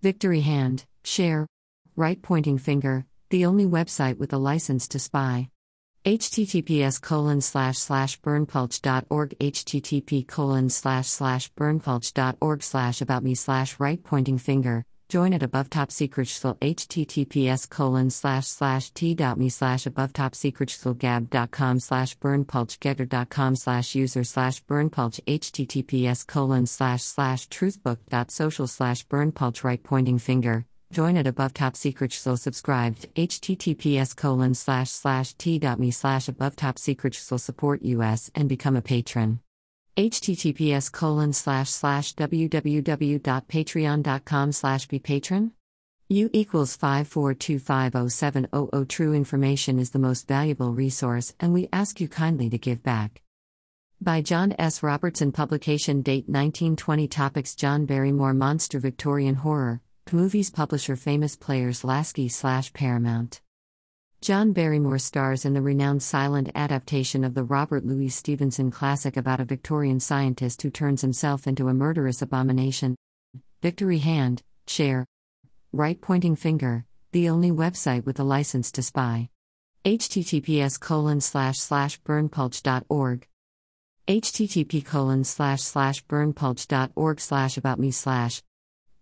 Victory Hand, Share, Right Pointing Finger, the only website with a license to spy. https colon slash slash berndpulch.org http colon slash slash berndpulch.org slash about me slash right pointing finger join at above top secret https colon slash slash t.me slash above top secret gab.com slash berndpulchgetter.com slash user slash berndpulch https colon slash slash truthbook.social slash berndpulch right pointing finger. Join at above top secret subscribed https colon slash slash t.me slash above top secret support us and become a patron https colon slash slash www.patreon.com slash be patron. U equals 54250700 true information is the most valuable resource and we ask you kindly to give back. By john s. Robertson publication date 1920 topics john barrymore monster victorian horror. Movies publisher famous players lasky slash paramount John Barrymore stars in the renowned silent adaptation of the Robert Louis Stevenson classic about a Victorian scientist who turns himself into a murderous abomination. Victory Hand, Share. Right Pointing Finger, the only website with a license to spy. https colon slash slash berndpulch.org http colon slash slash berndpulch.org slash about me slash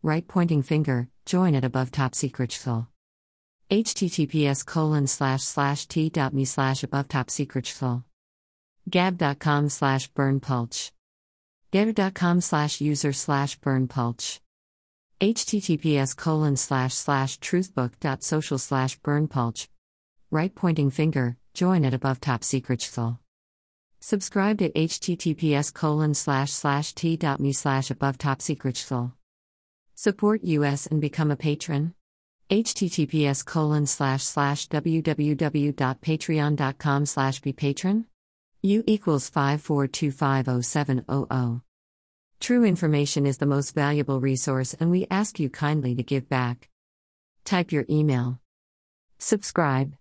right pointing finger join at above top secret school https colon slash slash t.me slash above top secret gab.com slash berndpulch getter.com slash user slash berndpulch https colon slash slash truthbook.social slash berndpulch right pointing finger join at above top secret subscribe at https colon slash slash t.me slash above top secret support us and become a patron https colon slash slash www.patreon.com slash be patron u equals 54250700 true information is the most valuable resource and we ask you kindly to give back. Type your email. Subscribe